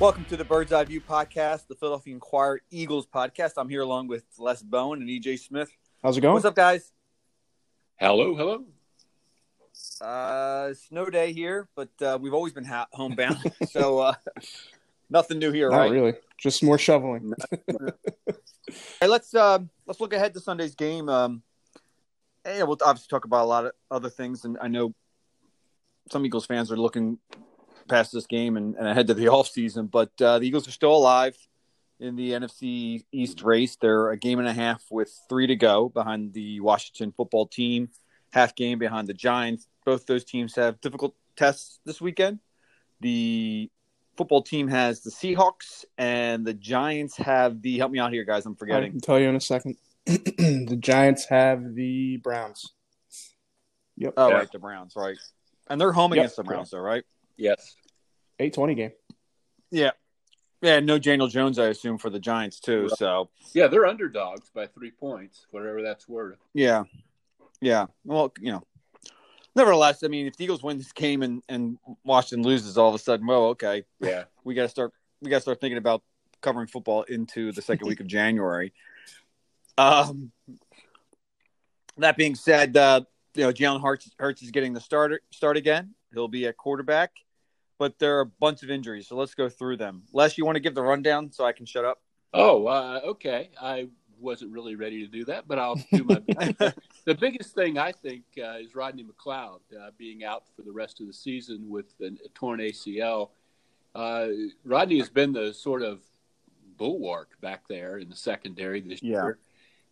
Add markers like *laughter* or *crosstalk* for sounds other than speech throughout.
Welcome to the Bird's Eye View podcast, the Philadelphia Inquirer Eagles podcast. I'm here along with Les Bowen and EJ Smith. How's it going? What's up, guys? Hello, hello. Uh, snow day here, but uh, we've always been ha- homebound, *laughs* so uh, nothing new here, Not right? really. Just more shoveling. *laughs* Hey, let's uh, let's look ahead to Sunday's game. Um, and, yeah, we'll obviously talk about a lot of other things, and I know some Eagles fans are looking past this game and, and ahead to the *laughs* off season. But uh, the Eagles are still alive in the NFC East race. They're a game and a half with three to go behind the Washington football team, half game behind the Giants. Both those teams have difficult tests this weekend. The football team has the Seahawks, and the Giants have the. Help me out here, guys. I'm I forgetting. can tell you in a second. *clears throat* the Giants have the Browns. Yep. Oh, Yeah. right, the Browns, right. And they're home Yep, against the Browns, though, right? Yes. 820 game. Yeah. Yeah, no Daniel Jones, I assume, for the Giants, too. Right. So, Yeah, they're underdogs by three points, whatever that's worth. yeah. Yeah. Well, you know, nevertheless, I mean, if the Eagles win this game and, and Washington loses all of a sudden, well, okay, Yeah. we got to start, we got to start thinking about covering football into the second week of *laughs* January. Um, that being said, uh, you know, Jalen Hurts, Hurts is getting the starter start again. He'll be a quarterback, but there are a bunch of injuries. So let's go through them. Les, you want to give the rundown so I can shut up? Oh, uh, okay. I wasn't really ready to do that, but I'll do my best. *laughs* the biggest thing I think uh, is Rodney McLeod uh, being out for the rest of the season with an, a torn ACL. Uh, Rodney has been the sort of bulwark back there in the secondary this Yeah. year.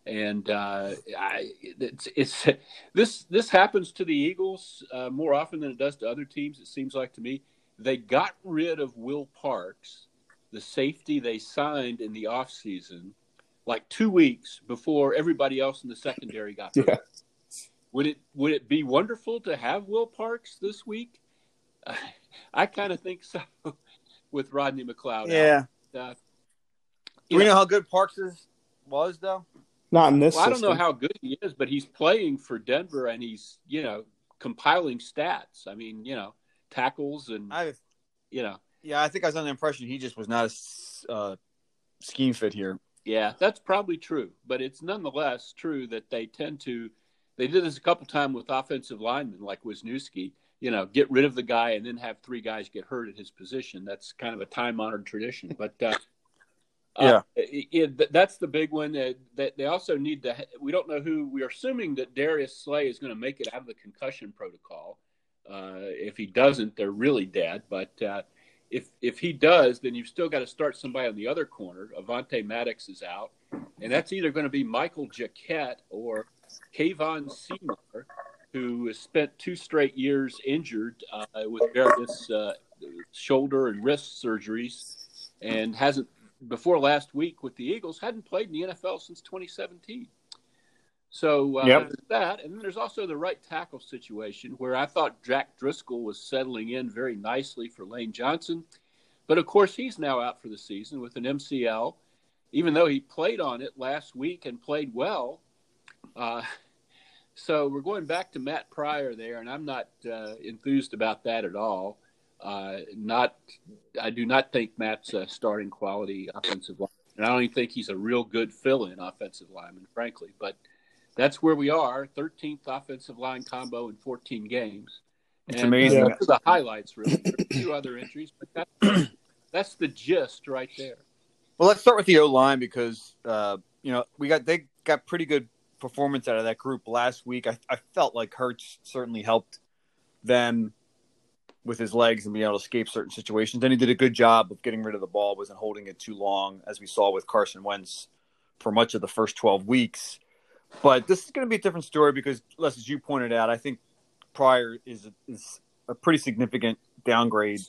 And uh, I, it's, it's this this happens to the Eagles uh, more often than it does to other teams. It seems like to me they got rid of Will Parks, the safety they signed in the offseason, like two weeks before everybody else in the secondary got hurt. *laughs* Yeah. Would it would it be wonderful to have Will Parks this week? I kind of think so *laughs* with Rodney McLeod. Yeah. out. Uh, Do you we know- know how good Parks is, was, though? Not in this well, I don't know how good he is, but he's playing for Denver and he's you know compiling stats. I mean, you know, tackles and I, you know, yeah, I think I was under the impression he just was not a uh, scheme fit here. Yeah, that's probably true, but it's nonetheless true that they tend to. They did this a couple times with offensive linemen like Wisniewski. You know, get rid of the guy and then have three guys get hurt at his position. That's kind of a time honored tradition. But uh, uh, it, it- that's the big one. Uh, that they also need to. We don't know who. We are assuming that Darius Slay is going to make it out of the concussion protocol. Uh, if he doesn't, they're really dead. But uh, if if he does, then you've still got to start somebody on the other corner. Avante Maddox is out, and that's either going to be Michael Jacquet or Kayvon Seymour, who has spent two straight years injured uh, with various uh, shoulder and wrist surgeries, and hasn't before last week with the Eagles hadn't played in the NFL since 2017. So uh, Yep. there's that, and then there's also the right tackle situation where I thought Jack Driscoll was settling in very nicely for Lane Johnson, but of course he's now out for the season with an MCL, even though he played on it last week and played well. Uh, *laughs* so we're going back to Matt Pryor there, and I'm not uh, enthused about that at all. Uh, not, I do not think Matt's a starting quality offensive lineman, and I don't even think he's a real good fill-in offensive lineman, frankly. But that's where we are: 13th offensive line combo in 14 games. It's and amazing. Those the highlights, really. There are a few other entries, but that's, *clears throat* that's the gist right there. Well, let's start with the O line because uh, you know we got they got pretty good performance out of that group last week. I, I felt like Hurts certainly helped them with his legs and being able to escape certain situations. And he did a good job of getting rid of the ball, wasn't holding it too long, as we saw with Carson Wentz for much of the first 12 weeks. But this is going to be a different story because, Les, as you pointed out, I think Pryor is is a pretty significant downgrade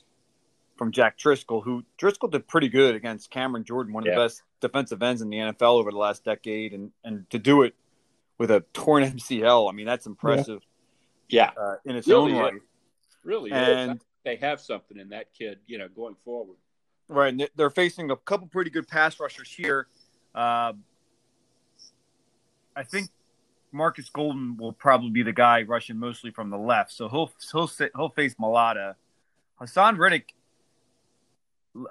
from Jack Driscoll, who Driscoll did pretty good against Cameron Jordan, one of Yeah. the best defensive ends in the NFL over the last decade, and and to do it with a torn *laughs* MCL, I mean that's impressive Yeah, uh, in its Really own is. right. really. is. And they have something in that kid, you know, going forward. right, and they're facing a couple pretty good pass rushers here. Uh, I think Marcus Golden will probably be the guy rushing mostly from the left, so he'll he'll sit, he'll face Mailata. Haason Reddick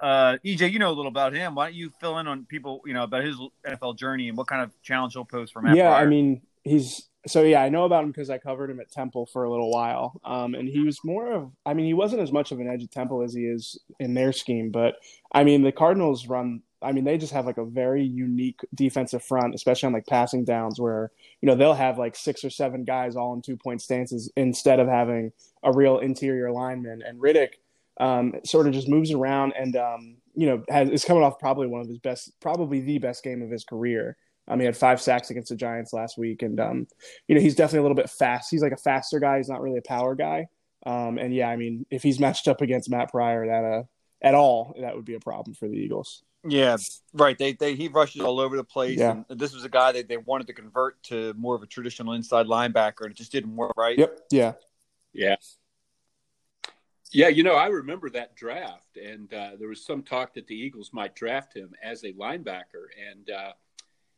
uh, EJ, you know a little about him. Why don't you fill in on people, you know, about his NFL journey and what kind of challenge he'll pose for Matt? Yeah, Pryor? I mean, he's so yeah, I know about him because I covered him at Temple for a little while. Um, and he was more of, I mean, he wasn't as much of an edge at Temple as he is in their scheme. But I mean, the Cardinals run. I mean, they just have like a very unique defensive front, especially on like passing downs, where you know they'll have like six or seven guys all in two point stances instead of having a real interior lineman. And Reddick um, sort of just moves around and um, you know has, is coming off probably one of his best, probably the best game of his career. Um, he had five sacks against the Giants last week, and um, you know he's definitely a little bit fast. He's like a faster guy. He's not really a power guy. Um, and yeah, I mean, if he's matched up against Matt Pryor, that uh, at all, that would be a problem for the Eagles. Yeah, right. They they he rushes all over the place. Yeah. And this was a guy that they wanted to convert to more of a traditional inside linebacker, and it just didn't work. Right. Yep. Yeah. Yeah. Yeah, you know, I remember that draft, and uh, there was some talk that the Eagles might draft him as a linebacker, and uh,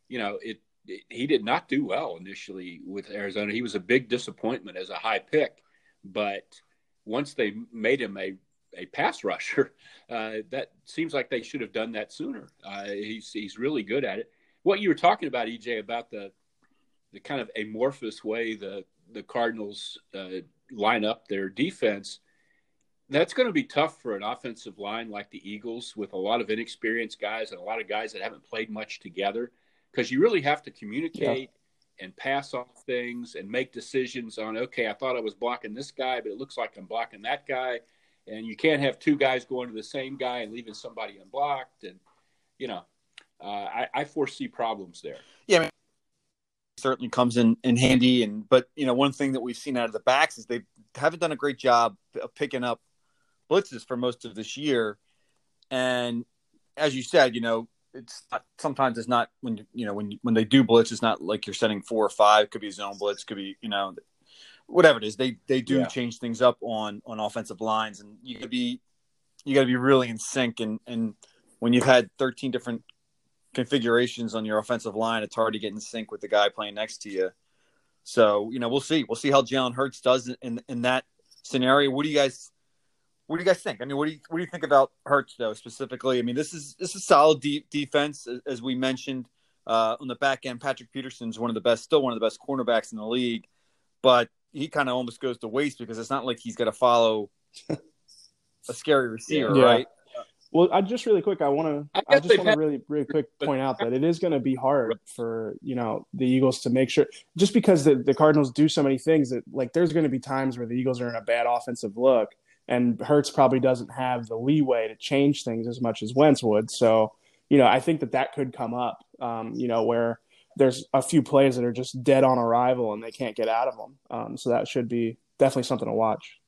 you know, it, it, he did not do well initially with Arizona. He was a big disappointment as a high pick, but once they made him a a pass rusher, *laughs* uh, that seems like they should have done that sooner. Uh, he's he's really good at it. What you were talking about, EJ, about the the kind of amorphous way the the Cardinals uh, line up their defense that's going to be tough for an offensive line like the Eagles with a lot of inexperienced guys and a lot of guys that haven't played much together because you really have to communicate yeah. and pass off things and make decisions on okay I thought I was blocking this guy but it looks like I'm blocking that guy and you can't have two guys going to the same guy and leaving somebody unblocked and you know uh, I, I, foresee problems there yeah I mean, certainly comes in, in handy and but you know one thing that we've seen out of the backs is they haven't done a great job of picking up blitzes for most of this year. And as you said, you know, it's not, sometimes it's not when you know when when they do blitz, it's not like you're sending four or five. It could be zone blitz, could be you know whatever it is. They they do yeah. change things up on on offensive lines, and you got to be you got to be really in sync. And and when you've had 13 different configurations on your offensive line, it's hard to get in sync with the guy playing next to you. So you know we'll see we'll see how Jalen Hurts does in in that scenario. What do you guys what do you guys think? I mean, what do you what do you think about Hurts though specifically? I mean, this is this is solid deep defense as we mentioned uh, on the back end. Patrick Peterson's one of the best, still one of the best cornerbacks in the league, but he kind of almost goes to waste because it's not like he's got to follow *laughs* a scary receiver, yeah. right? Well, I just really quick, I want to, I, I just want to really, really quick *laughs* point out that it is going to be hard for you know the Eagles to make sure, just because the, the Cardinals do so many things that like there's going to be times where the Eagles are in a bad offensive look, and Hurts probably doesn't have the leeway to change things as much as Wentz would. So, you know, I think that that could come up, um, you know, where there's a few plays that are just dead on arrival and they can't get out of them. Um, so that should be definitely something to watch.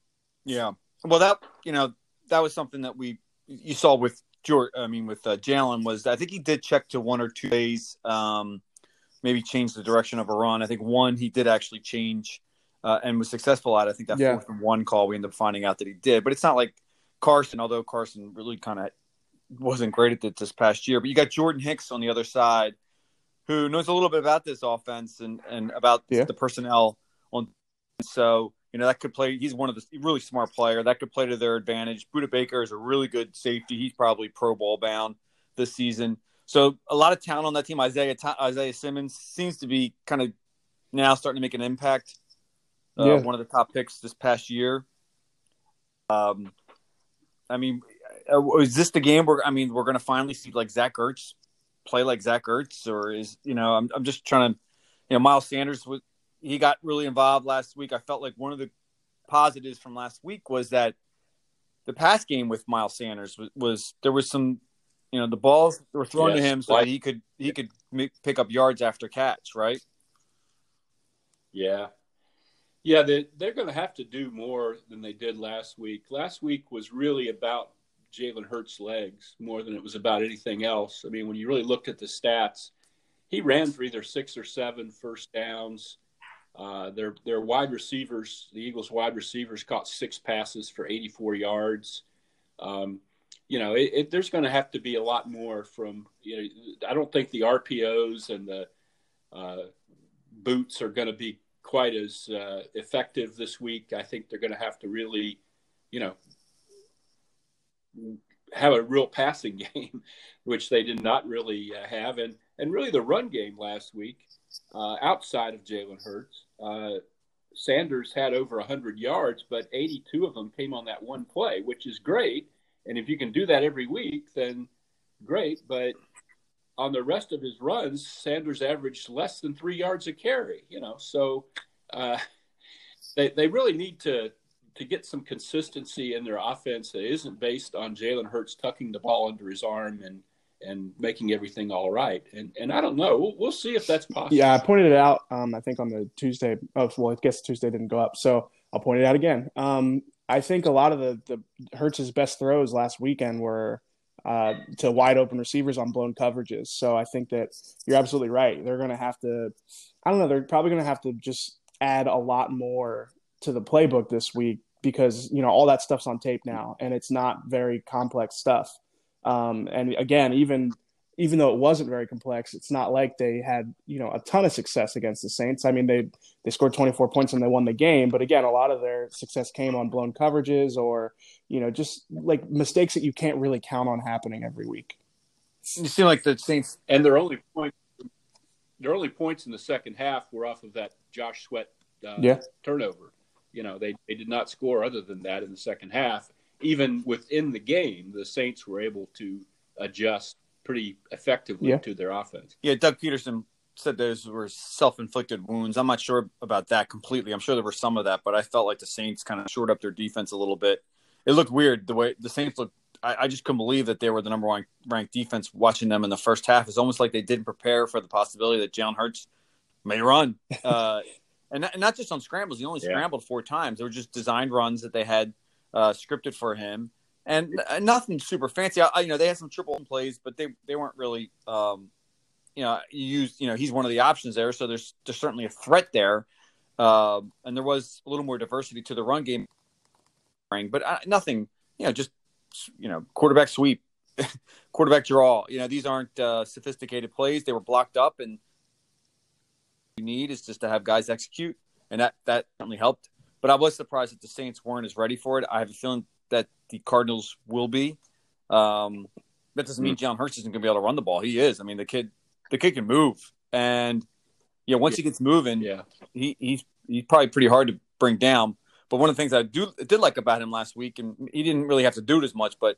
Yeah. Well, that, you know, that was something that we, you saw with George, I mean, with uh, Jalen was, I think he did check to one or two days, um, maybe change the direction of a run. I think one, he did actually change uh, and was successful at. I think that yeah. fourth and one call we ended up finding out that he did, but it's not like Carson, although Carson really kind of wasn't great at it this past year. But you got Jordan Hicks on the other side, who knows a little bit about this offense and and about yeah. the personnel on. So you know that could play. He's one of the really smart player that could play to their advantage. Budda Baker is a really good safety. He's probably Pro Bowl bound this season. So a lot of talent on that team. Isaiah Isaiah Simmons seems to be kind of now starting to make an impact uh, yeah. one of the top picks this past year. Um, I mean, uh, is this the game where I mean we're going to finally see like Zach Ertz play like Zach Ertz, or is you know I'm I'm just trying to, you know, Miles Sanders was he got really involved last week. I felt like one of the positives from last week was that the pass game with Miles Sanders was, was there was some, you know, the balls were thrown yes. to him so that he could he could make, pick up yards after catch, right? Yeah, yeah, they, they're going to have to do more than they did last week. Last week was really about Jalen Hurts' legs more than it was about anything else. I mean, when you really looked at the stats, he ran for either six or seven first downs. Uh, their their wide receivers, the Eagles' wide receivers, caught six passes for 84 yards. Um, you know, it, it, there's going to have to be a lot more from. You know, I don't think the RPOs and the uh, boots are going to be quite as uh, effective this week. I think they're going to have to really, you know, have a real passing *laughs* game, which they did not really uh, have, and and really the run game last week, uh, outside of Jalen Hurts, uh, Sanders had over 100 yards, but 82 of them came on that one play, which is great. And if you can do that every week, then great. But on the rest of his runs, Sanders averaged less than three yards a carry. You know, so uh, they they really need to to get some consistency in their offense that isn't based on Jalen Hurts tucking the ball under his arm and and making everything all right. And and I don't know. We'll, we'll see if that's possible. Yeah, I pointed it out. Um, I think on the Tuesday. Oh, well, I guess Tuesday didn't go up, so I'll point it out again. Um, I think a lot of the the Hurts's best throws last weekend were uh, to wide open receivers on blown coverages. So I think that you're absolutely right. They're going to have to. I don't know. They're probably going to have to just add a lot more to the playbook this week because you know all that stuff's on tape now and it's not very complex stuff. Um, and again even even though it wasn't very complex it's not like they had you know a ton of success against the saints. I mean they they scored 24 points and they won the game but again a lot of their success came on blown coverages or you know just like mistakes that you can't really count on happening every week. You seem like the saints and their only point their only points in the second half were off of that josh sweat uh, yeah. turnover you know, they, they did not score other than that in the second half. Even within the game, the Saints were able to adjust pretty effectively yeah. to their offense. Yeah, Doug Pederson said those were self-inflicted wounds. I'm not sure about that completely. I'm sure there were some of that, but I felt like the Saints kind of shored up their defense a little bit. It looked weird the way the Saints looked. I, I just couldn't believe that they were the number one ranked defense. Watching them in the first half, it's almost like they didn't prepare for the possibility that Jalen Hurts may run. Uh, *laughs* and not, not just on scrambles. He only yeah. scrambled four times. They were just designed runs that they had uh, scripted for him, and nothing super fancy. I, you know, they had some triple plays, but they they weren't really. Um, you know, you use you know he's one of the options there, so there's there's certainly a threat there, uh, and there was a little more diversity to the run game, but uh, nothing. You know, just you know, quarterback sweep, *laughs* quarterback draw. You know, these aren't uh, sophisticated plays. They were blocked up and you need is just to have guys execute, and that that certainly helped. But I was surprised that the Saints weren't as ready for it. I have a feeling that the Cardinals will be. Um, that doesn't mean John Hurts isn't going to be able to run the ball. He is. I mean, the kid, the kid can move, and you know, once he gets moving, yeah, he he's he's probably pretty hard to bring down. But one of the things I do did like about him last week, and he didn't really have to do it as much, but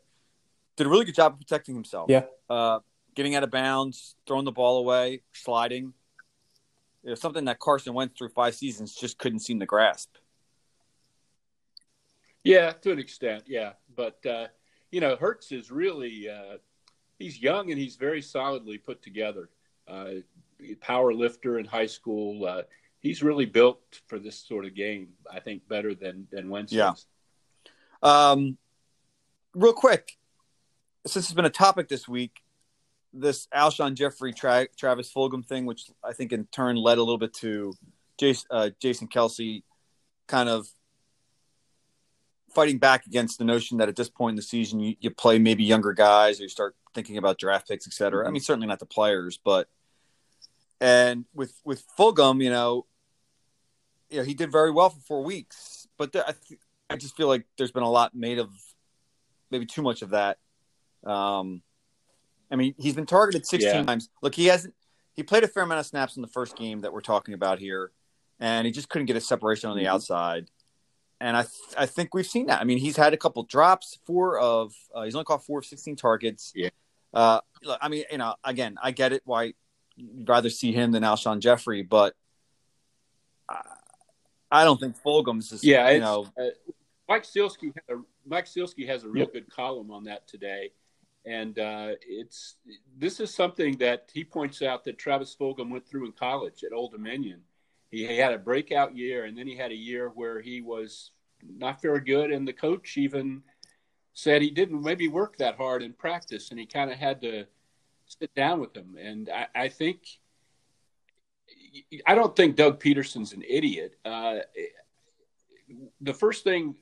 did a really good job of protecting himself. Yeah, uh, getting out of bounds, throwing the ball away, sliding it was something that Carson Wentz through five seasons just couldn't seem to grasp. Yeah, to an extent, yeah. But uh, you know, Hurts is really uh, he's young and he's very solidly put together. Uh, power lifter in high school. Uh, he's really built for this sort of game. I think better than than Wentz. Yeah. Um, real quick, since it's been a topic this week, this Alshon Jeffery Tra- Travis Fulgham thing, which I think in turn led a little bit to Jason, uh, Jason Kelce kind of fighting back against the notion that at this point in the season you, you play maybe younger guys or you start thinking about draft picks, et cetera. Mm-hmm. I mean, certainly not the players, but and with with Fulgham, you know, you know, he did very well for four weeks, but there, I th- I just feel like there's been a lot made of maybe too much of that. Um, I mean, he's been targeted 16 yeah. times. Look, he hasn't. He played a fair amount of snaps in the first game that we're talking about here, and he just couldn't get a separation on the mm-hmm. outside. And I, th- I think we've seen that. I mean, he's had a couple drops. Four of uh, he's only caught four of 16 targets. Yeah. Uh, I mean, you know, again, I get it. Why you'd rather see him than Alshon Jeffery, but I, I don't think Fulgham's is. Yeah, you know. Uh, Mike Sielski, Mike Sielski has a real yep. good column on that today and uh, it's this is something that he points out that Travis Fulgham went through in college at Old Dominion. He, he had a breakout year, and then he had a year where he was not very good, and the coach even said he didn't maybe work that hard in practice, and he kind of had to sit down with him. And I, I, think I don't think Doug Pederson's an idiot. Uh, the first thing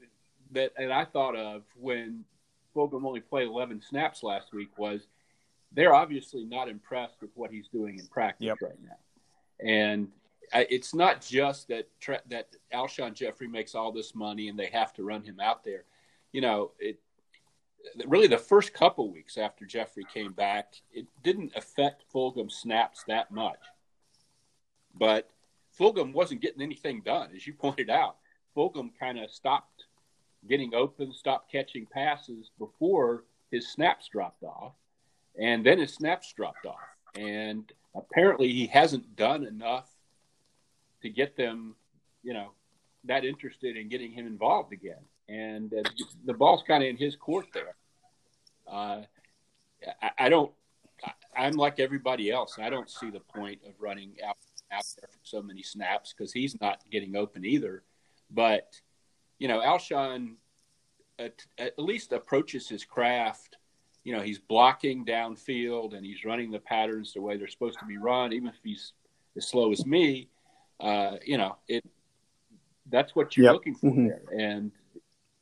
that, that I thought of when Fulgham only played 11 snaps last week was they're obviously not impressed with what he's doing in practice yep. right now. And it's not just that that Alshon Jeffery makes all this money and they have to run him out there. You know, it really the first couple weeks after Jeffery came back, it didn't affect Fulgham's snaps that much. But Fulgham wasn't getting anything done, as you pointed out. Fulgham kind of stopped getting open, stopped catching passes before his snaps dropped off, and then his snaps dropped off. And apparently, he hasn't done enough to get them, you know, that interested in getting him involved again. And uh, the ball's kind of in his court there. Uh, I, I, don't. I, am like everybody else. I don't see the point of running out out there for so many snaps because he's not getting open either. But you know, Alshon at, at, least approaches his craft. You know, he's blocking downfield and he's running the patterns the way they're supposed to be run, even if he's as slow as me. Uh, you know, it that's what you're yep. looking for mm-hmm. there, and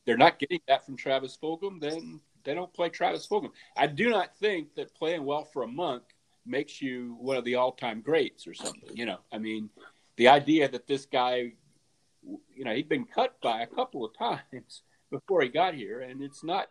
they're not getting that from Travis Fulgham. Then they don't play Travis Fulgham. I do not think that playing well for a month makes you one of the all-time greats or something. You know, I mean, the idea that this guy, you know, he'd been cut by a couple of times *laughs* before he got here, and it's not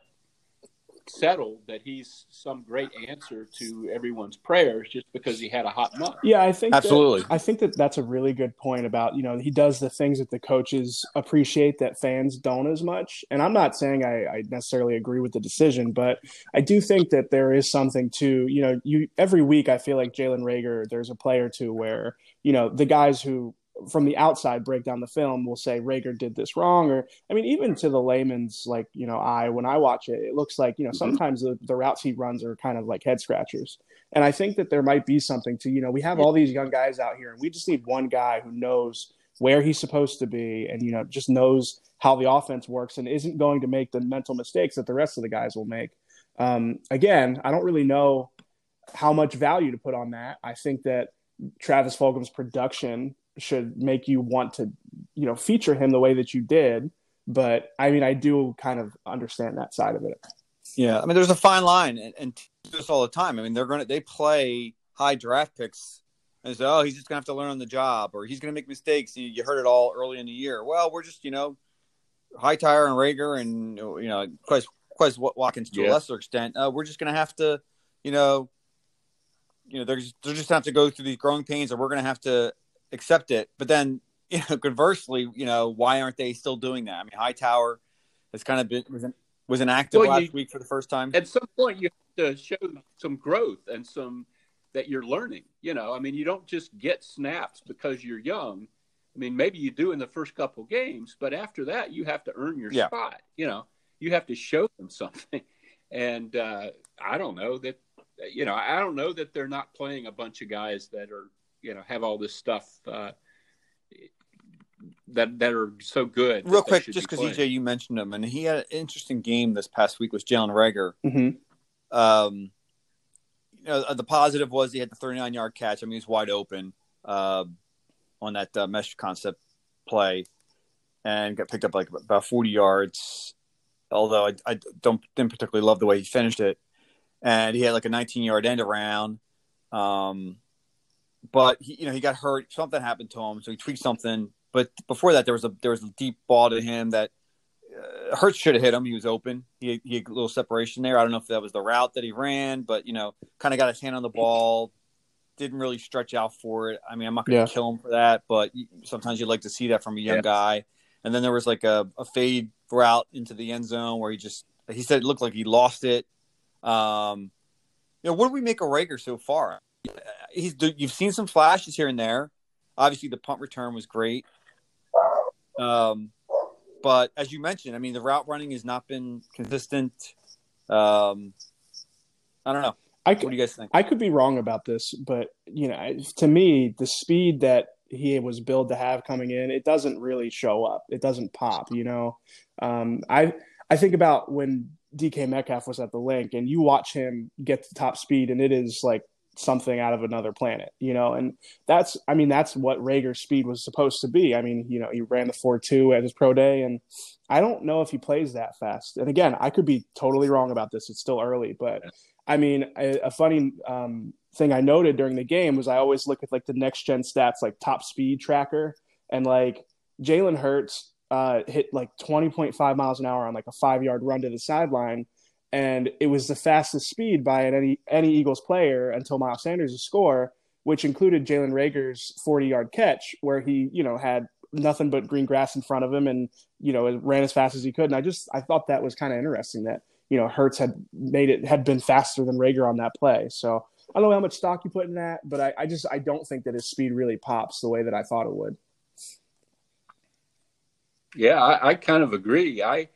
settled that he's some great answer to everyone's prayers just because he had a hot month. Yeah, I think absolutely. That, I think that that's a really good point about you know he does the things that the coaches appreciate that fans don't as much. And I'm not saying I, I necessarily agree with the decision, but I do think that there is something to you know you every week I feel like Jalen Reagor. There's a player to where you know the guys who from the outside break down the film will say Reagor did this wrong or I mean even to the layman's like you know eye when I watch it it looks like you know mm-hmm. sometimes the, the routes he runs are kind of like head scratchers. And I think that there might be something to you know we have all these young guys out here and we just need one guy who knows where he's supposed to be and you know just knows how the offense works and isn't going to make the mental mistakes that the rest of the guys will make. Um, again I don't really know how much value to put on that. I think that Travis Fulgham's production should make you want to, you know, feature him the way that you did. But I mean, I do kind of understand that side of it. Yeah, I mean, there's a fine line, and, and this all the time. I mean, they're gonna they play high draft picks and say, oh, he's just gonna have to learn on the job, or he's gonna make mistakes. You, you heard it all early in the year. Well, we're just you know, Hightower and Reagor and you know, Quez Quez Watkins to yeah. a lesser extent. Uh, we're just gonna have to, you know, you know, they're just, they're just have to go through these growing pains, or we're gonna have to accept it. But then, *laughs* you know, conversely, you know, why aren't they still doing that? I mean, Hightower has kind of been was an, was inactive well, last you, week for the first time. At some point, you have to show some growth and some that you're learning. You know, I mean, you don't just get snaps because you're young. I mean, maybe you do in the first couple games, but after that, you have to earn your yeah. spot. You know, you have to show them something. *laughs* And uh, I don't know that, you know, I don't know that they're not playing a bunch of guys that are you know have all this stuff uh, that that are so good. Real quick, just because EJ, you mentioned him, and he had an interesting game this past week with Jalen Reagor. Mm-hmm. Um, you know, the positive was he had the 39 yard catch. I mean, he's wide open uh, on that uh, mesh concept play, and got picked up like about 40 yards. Although I, I don't didn't particularly love the way he finished it, and he had like a 19 yard end around. Um, but he, you know, he got hurt. Something happened to him, so he tweaked something. But before that, there was a there was a deep ball to him that uh, Hurts should have hit him. He was open. He, he had a little separation there. I don't know if that was the route that he ran, but you know, kind of got his hand on the ball. Didn't really stretch out for it. I mean, I'm not going to yeah. kill him for that, but sometimes you'd like to see that from a young yeah. guy. And then there was like a, a fade route into the end zone where he just he said it looked like he lost it. Um, you know, what do we make of Reagor so far? He's you've seen some flashes here and there. Obviously, the punt return was great. Um, but as you mentioned, I mean, the route running has not been consistent. Um, I don't know. I could, what do you guys think? I could be wrong about this, but you know, to me, the speed that he was billed to have coming in, it doesn't really show up. It doesn't pop. You know, um, I I think about when DK Metcalf was at the link, and you watch him get to top speed, and it is like something out of another planet, you know, and that's, I mean, that's what Reagor's speed was supposed to be. I mean, you know, he ran the 4 2 at his pro day, and I don't know if he plays that fast. And again, I could be totally wrong about this. It's still early, but I mean, a, a funny um, thing I noted during the game was I always look at like the next gen stats, like top speed tracker, and like Jalen Hurts uh, hit like 20.5 miles an hour on like a five yard run to the sideline and it was the fastest speed by any any Eagles player until Miles Sanders' score, which included Jalen Reagor's 40 yard catch, where he you know had nothing but green grass in front of him and you know ran as fast as he could. And I just I thought that was kind of interesting that you know Hurts had made it had been faster than Reagor on that play. So I don't know how much stock you put in that, but I, I just I don't think that his speed really pops the way that I thought it would. Yeah, I, I kind of agree. I,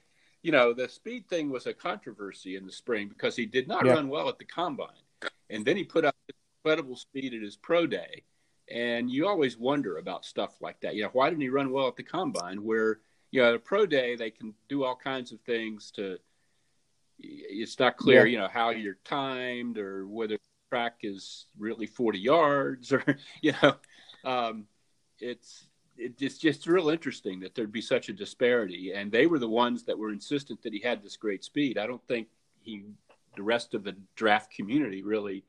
you know, the speed thing was a controversy in the spring because he did not Yeah. run well at the combine, and then he put up incredible speed at his pro day, and you always wonder about stuff like that. You know, why didn't he run well at the combine? Where you know, at a pro day they can do all kinds of things to. It's not clear, Yeah. you know, how you're timed or whether the track is really 40 yards or *laughs* you know, um, it's it, it's just real interesting that there'd be such a disparity. And they were the ones that were insistent that he had this great speed. I don't think he, the rest of the draft community, really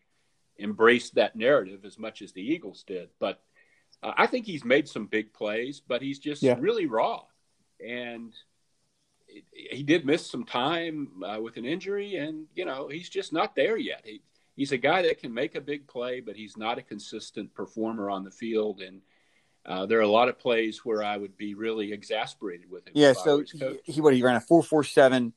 embraced that narrative as much as the Eagles did. But uh, I think he's made some big plays, but he's just Yeah. really raw. And it, he did miss some time uh, with an injury, and you know he's just not there yet. He, he's a guy that can make a big play, but he's not a consistent performer on the field. And uh, there are a lot of plays where I would be really exasperated with him. Yeah, so he, he what he ran a four four seven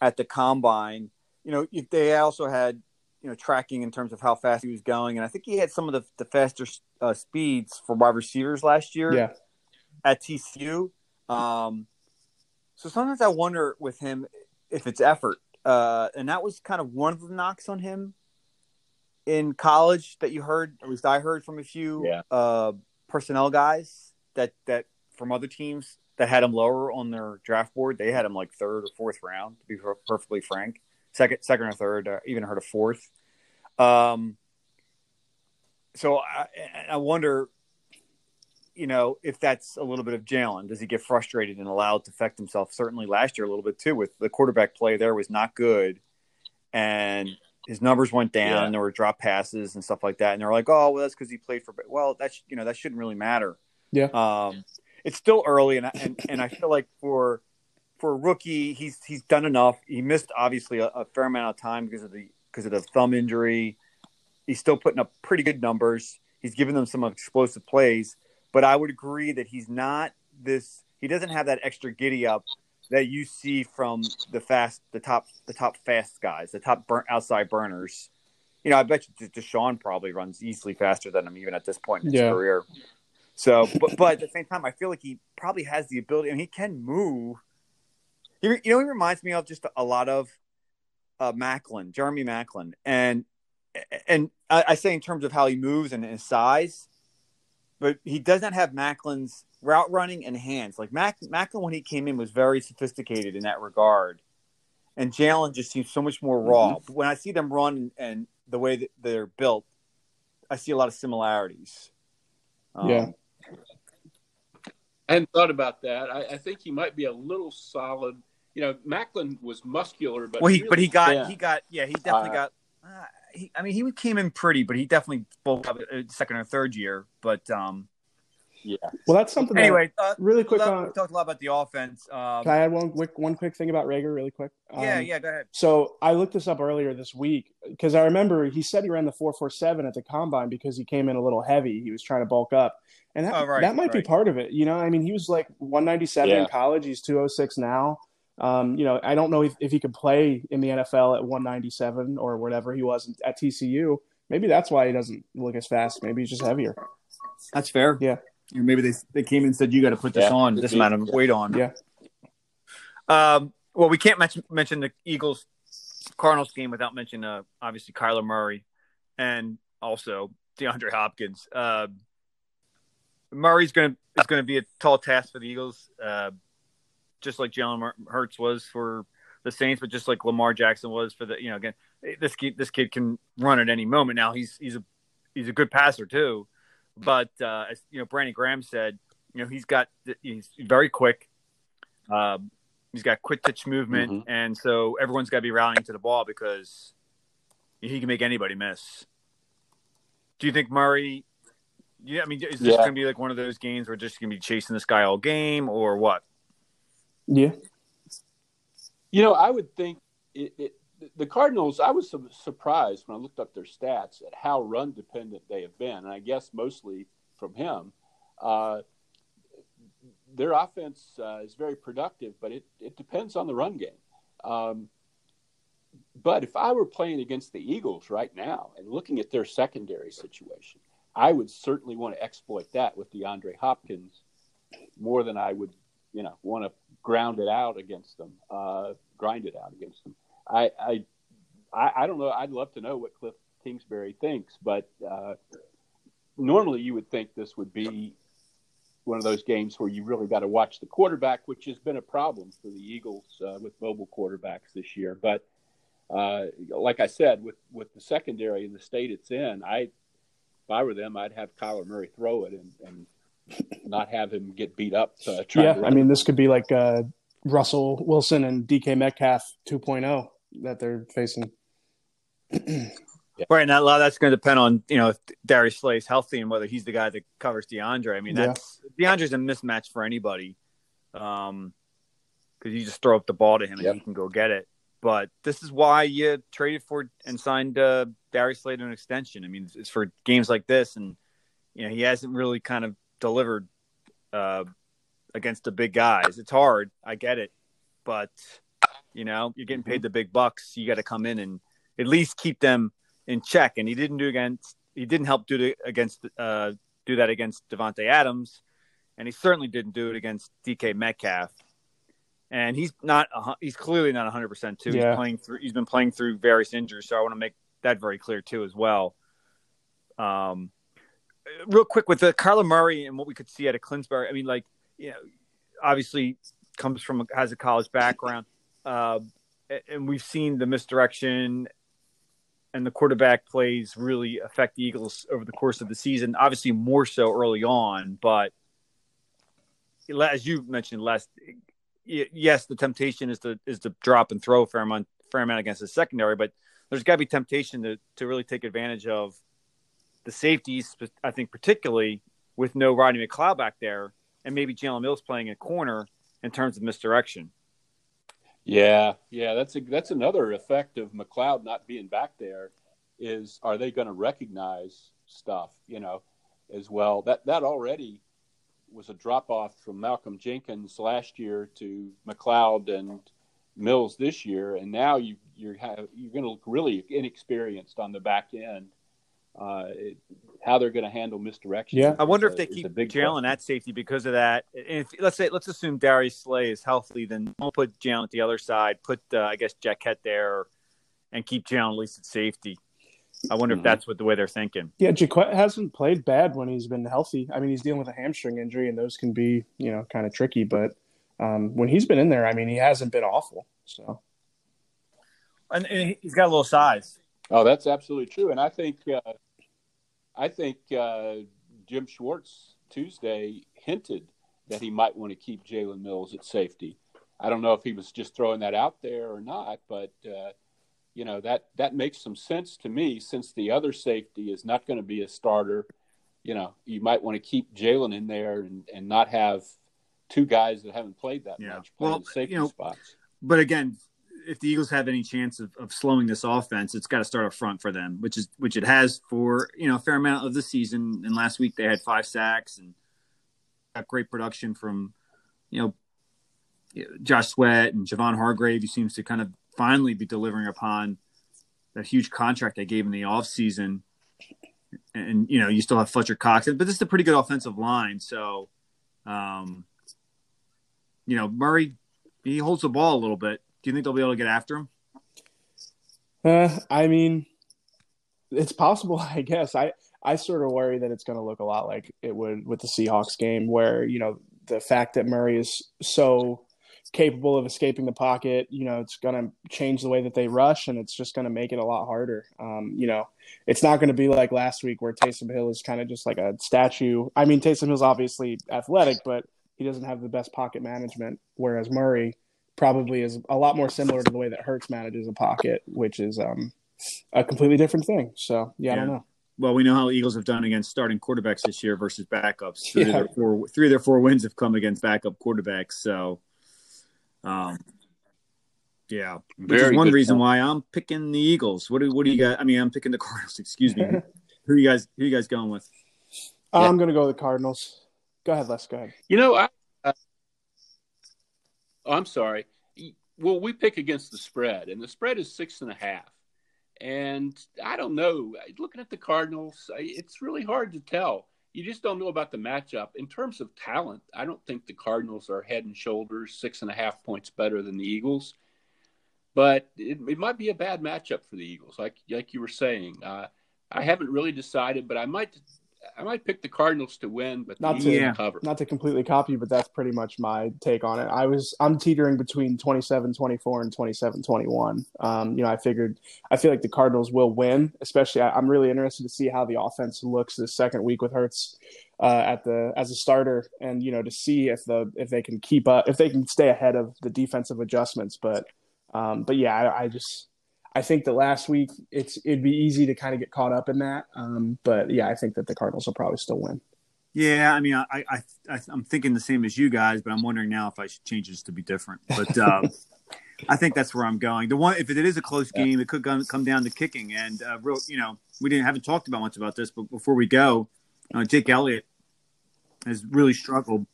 at the combine. You know, if they also had you know tracking in terms of how fast he was going, and I think he had some of the, the faster uh, speeds for wide receivers last year Yeah, at TCU. Um, so sometimes I wonder with him if it's effort, uh, and that was kind of one of the knocks on him in college that you heard, at least I heard from a few Yeah. uh, personnel guys that that from other teams that had him lower on their draft board. They had him like third or fourth round, to be perfectly frank. Second, second or third. Uh, even heard a fourth. Um, so I, I wonder, you know, if that's a little bit of Jalen. Does he get frustrated and allowed to affect himself? Certainly last year a little bit too. With the quarterback play there was not good, and his numbers went down. Yeah. There were drop passes and stuff like that. And they're like, oh, well, that's because he played for. Well, that's you know that shouldn't really matter. Yeah. Um, it's still early, and I, and and I feel like for for a rookie, he's he's done enough. He missed obviously a, a fair amount of time because of the because of the thumb injury. He's still putting up pretty good numbers. He's given them some explosive plays, but I would agree that he's not this. He doesn't have that extra giddy up that you see from the fast, the top, the top fast guys, the top burn, outside burners. You know, I bet you DeSean probably runs easily faster than him even at this point in his Yeah. career. So, but, but at the same time, I feel like he probably has the ability, I and he can move. He, you know, he reminds me of just a lot of uh, Maclin, Jeremy Maclin, and and I, I say in terms of how he moves and his size, but he doesn't have Maclin's route running and hands. Like Mac, Maclin, when he came in, was very sophisticated in that regard, and Jalen just seems so much more raw. But when I see them run and the way that they're built, I see a lot of similarities. Um, Yeah. I hadn't thought about that. I, I think he might be a little solid. You know, Maclin was muscular, but well, he really but he got thin. he got yeah he definitely Uh, got. Uh, he, I mean, he came in pretty, but he definitely bulked up uh, second or third year. But um, yeah. well, that's something. anyway, uh, really quick we on. talked a lot about the offense. Um, Can I add one quick one quick thing about Reagor really quick? yeah, Um, yeah, go ahead. So I looked this up earlier this week because I remember he said he ran the four four seven at the combine because he came in a little heavy. He was trying to bulk up, and that Oh, right, that might be part of it. You know, I mean, he was like one ninety seven in college. He's two oh six now. Um, you know, I don't know if, if he could play in the NFL at one ninety seven or whatever he was at TCU. Maybe that's why he doesn't look as fast. Maybe he's just heavier. That's fair. Yeah. Or maybe they they came and said you got to put this Yeah. on this amount of weight on. Yeah. Um. Well, we can't mention mention the Eagles Cardinals game without mentioning uh, obviously Kyler Murray and also DeAndre Hopkins. Uh, Murray's going to is going to be a tall task for the Eagles, uh, just like Jalen Hurts was for the Saints, but just like Lamar Jackson was for the you know again this kid this kid can run at any moment. Now he's he's a he's a good passer too, but uh, as you know Brandon Graham said, you know he's got he's very quick. Um, he's got quick touch movement, Mhm. and so everyone's got to be rallying to the ball because he can make anybody miss. Do you think Murray? Yeah, I mean, is this Yeah. going to be like one of those games where just going to be chasing this guy all game, or what? Yeah. You know, I would think it, it, the Cardinals, I was surprised when I looked up their stats at how run dependent they have been, and I guess mostly from him. Uh, their offense uh, is very productive, but it, it depends on the run game. Um, but if I were playing against the Eagles right now and looking at their secondary situation, I would certainly want to exploit that with DeAndre Hopkins more than I would, you know, want to ground it out against them, uh, grind it out against them. I, I, I, don't know. I'd love to know what Kliff Kingsbury thinks, but uh, normally you would think this would be one of those games where you really got to watch the quarterback, which has been a problem for the Eagles uh, with mobile quarterbacks this year. But uh, like I said, with with the secondary and the state it's in, I if I were them, I'd have Kyler Murray throw it and, and not have him get beat up. Uh, yeah, I mean, this could be like uh, Russell Wilson and DK Metcalf 2.0 that they're facing. Yeah. Right, now a lot of that's going to depend on you know if Darius Slay is healthy and whether he's the guy that covers DeAndre. I mean, that's yeah. DeAndre's a mismatch for anybody, um, because you just throw up the ball to him and he can go get it. But this is why you traded for and signed uh, Darius Slay to an extension. I mean, it's for games like this, and you know he hasn't really kind of delivered uh, against the big guys. It's hard, I get it, but you know you're getting paid the big bucks. You got to come in and at least keep them in check, and he didn't do against he didn't help do it against uh, do that against Davante Adams, and he certainly didn't do it against DK Metcalf. And he's not he's clearly not 100 percent too. Yeah. He's playing through he's been playing through various injuries, so I want to make that very clear too as well. Um, real quick with the Kyler Murray and what we could see at a Kingsbury. I mean, like you know, obviously comes from has a college background. Uh, and we've seen the misdirection and the quarterback plays really affect the Eagles over the course of the season. Obviously, more so early on, but as you mentioned, last yes, the temptation is to is to drop and throw a fair amount, fair amount against the secondary, but there's got to be temptation to to really take advantage of the safeties. I think particularly with no Rodney McLeod back there, and maybe Jalen Mills playing a corner in terms of misdirection. Yeah, yeah, that's a that's another effect of McLeod not being back there. Is are they going to recognize stuff, you know, as well? That that already was a drop off from Malcolm Jenkins last year to McLeod and Mills this year, and now you you're you're going to look really inexperienced on the back end uh, it, how they're going to handle misdirection. Yeah, I wonder if they keep Jalen at safety because of that. And if, let's say, let's assume Darius Slay is healthy, then we'll put Jalen at the other side. Put uh, I guess Jacquet there, and keep Jalen at least at safety. I wonder mm-hmm. if that's what the way they're thinking. Yeah, Jacquet hasn't played bad when he's been healthy. I mean, he's dealing with a hamstring injury, and those can be you know kind of tricky. But um, when he's been in there, I mean, he hasn't been awful. So, and, and he's got a little size. Oh, that's absolutely true. And I think uh, I think uh, Jim Schwartz Tuesday hinted that he might want to keep Jalen Mills at safety. I don't know if he was just throwing that out there or not, but uh, you know that that makes some sense to me since the other safety is not going to be a starter. You know, you might want to keep Jalen in there and, and not have two guys that haven't played that yeah. much playing well, safety you know, spots. But again, if the Eagles have any chance of, of slowing this offense, it's got to start up front for them, which is which it has for you know a fair amount of the season. And last week they had five sacks and got great production from you know Josh Sweat and Javon Hargrave. He seems to kind of finally be delivering upon that huge contract they gave in the offseason. And you know you still have Fletcher Cox, but this is a pretty good offensive line. So, um, you know Murray he holds the ball a little bit do you think they'll be able to get after him? Uh, I mean, it's possible. *laughs* I guess I I sort of worry that it's going to look a lot like it would with the Seahawks game, where you know the fact that Murray is so capable of escaping the pocket, you know, it's going to change the way that they rush, and it's just going to make it a lot harder. Um, you know, it's not going to be like last week where Taysom Hill is kind of just like a statue. I mean, Taysom Hill's obviously athletic, but he doesn't have the best pocket management, whereas Murray probably is a lot more similar to the way that Hurts manages a pocket, which is um, a completely different thing. So yeah, yeah, I don't know. Well, we know how Eagles have done against starting quarterbacks this year versus backups. Three, yeah. of, their four, three of their four wins have come against backup quarterbacks. So, um, Yeah, which Very is one reason point. why I'm picking the Eagles. What do what do you guys? I mean, I'm picking the Cardinals. *laughs* Excuse me. *laughs* who you guys who you guys going with? I'm going to go with the Cardinals. Go ahead, Les. Go ahead. You know, I. Oh, I'm sorry. Well, we pick against the spread, and the spread is six and a half. And I don't know. Looking at the Cardinals, it's really hard to tell. You just don't know about the matchup. In terms of talent, I don't think the Cardinals are head and shoulders six and a half points better than the Eagles. But it, it might be a bad matchup for the Eagles, like like you were saying. Uh, I haven't really decided, but I might I might pick the Cardinals to win, but Not to- to cover. Not to completely copy, but that's pretty much my take on it. I was I'm teetering between 27-24 and 27-21. Um, you know, I figured I feel like the Cardinals will win, especially I, I'm really interested to see how the offense looks this second week with Hurts uh, at the as a starter, and you know to see if the if they can keep up if they can stay ahead of the defensive adjustments. But um, but yeah, I, I just I think that last week it's it'd be easy to kind of get caught up in that. Um, but yeah, I think that the Cardinals will probably still win. Yeah, I mean, I, I, I I'm thinking the same as you guys, but I'm wondering now if I should change this to be different. But *laughs* um, I think that's where I'm going. The one, if it is a close game, it could come, come down to kicking. And uh, real, you know, we didn't haven't talked about much about this, but before we go, uh, Jake Elliott has really struggled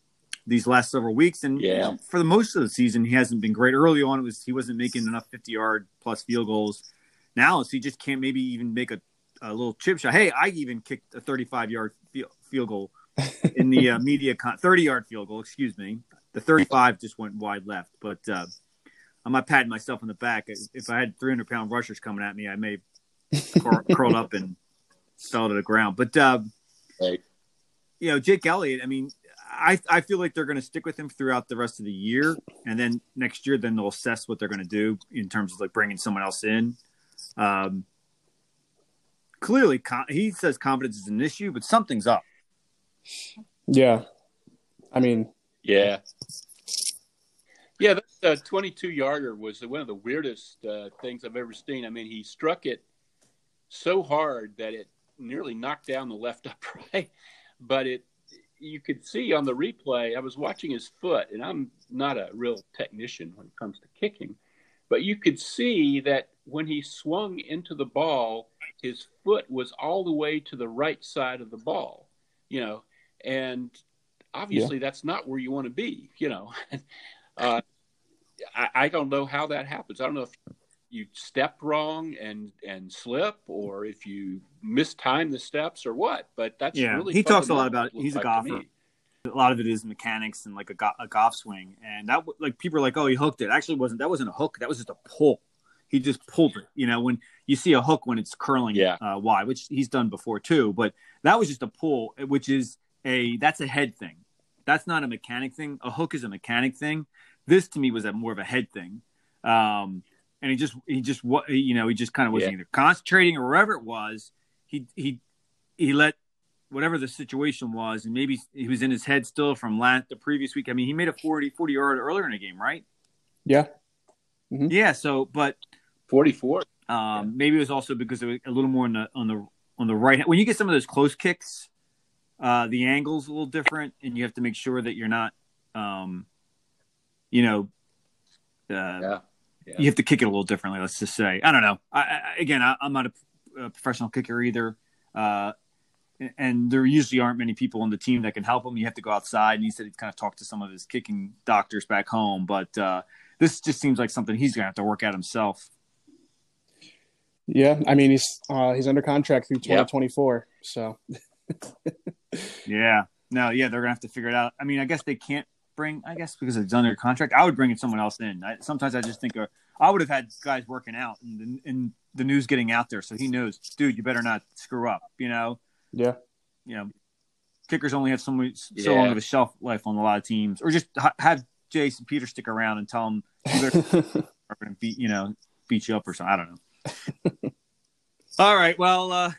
these last several weeks, and Yeah. for the most of the season, he hasn't been great. Early on, it was he wasn't making enough 50 yard plus field goals. Now, so he just can't maybe even make a, a little chip shot. Hey, I even kicked a 35 yard field, field goal *laughs* in the uh, media con- 30 yard field goal. Excuse me, the 35 just went wide left, but. Uh, I'm not patting myself on the back. If I had 300 pound rushers coming at me, I may cur- *laughs* curled up and fell to the ground. But uh, Right. you know, Jake Elliott. I mean, I I feel like they're going to stick with him throughout the rest of the year, and then next year, then they'll assess what they're going to do in terms of like bringing someone else in. Um, clearly, con- he says confidence is an issue, but something's up. Yeah. I mean, Yeah. Yeah, that uh, 22 yarder was one of the weirdest uh, things I've ever seen. I mean, he struck it so hard that it nearly knocked down the left *laughs* upright, but it you could see on the replay. I was watching his foot, and I'm not a real technician when it comes to kicking, but you could see that when he swung into the ball, his foot was all the way to the right side of the ball, you know, and obviously that's not where you want to be, you know. *laughs* uh, I, I don't know how that happens. I don't know if you step wrong and and slip, or if you mistime the steps, or what. But that's Yeah, really he talks a lot about- it. he's a like to golfer. a lot of it is mechanics and like a, go- a golf swing and that like people are like oh he hooked it. Actually wasn't that wasn't a hook that was just a pull. He just pulled it you know when you see a hook when it's curling Yeah. uh, wide which he's done before too but that was just a pull which is a that's a head thing. That's not a mechanic thing. A hook is a mechanic thing. This to me was a more of a head thing. Um and he just he just what you know he just kind of wasn't Yeah. either concentrating or wherever it was he he he let whatever the situation was, and maybe he was in his head still from last the previous week. I mean, he made a 40, 40 yard earlier in the game, right? yeah. Yeah. So, but 44. um, maybe it was also because it was a little more on the on the on the right. When you get some of those close kicks, uh, the angle's a little different, and you have to make sure that you're not, um, you know, uh, Yeah. Yeah. you have to kick it a little differently. Let's just say. I don't know. I, I, again, I, I'm not a, a professional kicker either. Uh, and there usually aren't many people on the team that can help him. You have to go outside. And he said he's kind of talked to some of his kicking doctors back home. But uh, this just seems like something he's going to have to work out himself. Yeah. I mean, he's uh, he's under contract through Yep. 2024. So, *laughs* Yeah. No, yeah, they're going to have to figure it out. I mean, I guess they can't bring, I guess because it's under contract, I would bring in someone else in. I, sometimes I just think uh, I would have had guys working out and, and the news getting out there. So he knows, dude, you better not screw up, you know? yeah. you know, kickers only have so much, so Yeah. long of a shelf life on a lot of teams, or just ha- have Jason Peter stick around and tell them they're *laughs* going to beat, you know, beat you up or something. I don't know. *laughs* All right. Well, uh,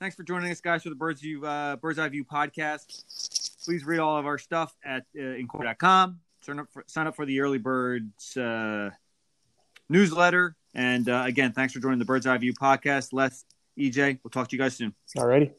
thanks for joining us, guys, for the Birds View uh, Bird's Eye View podcast. Please read all of our stuff at uh, inquirer.com. Sign up for, sign up for the Early Birds uh, newsletter. And uh, again, thanks for joining the Bird's Eye View podcast. Les, EJ, we'll talk to you guys soon. Alrighty.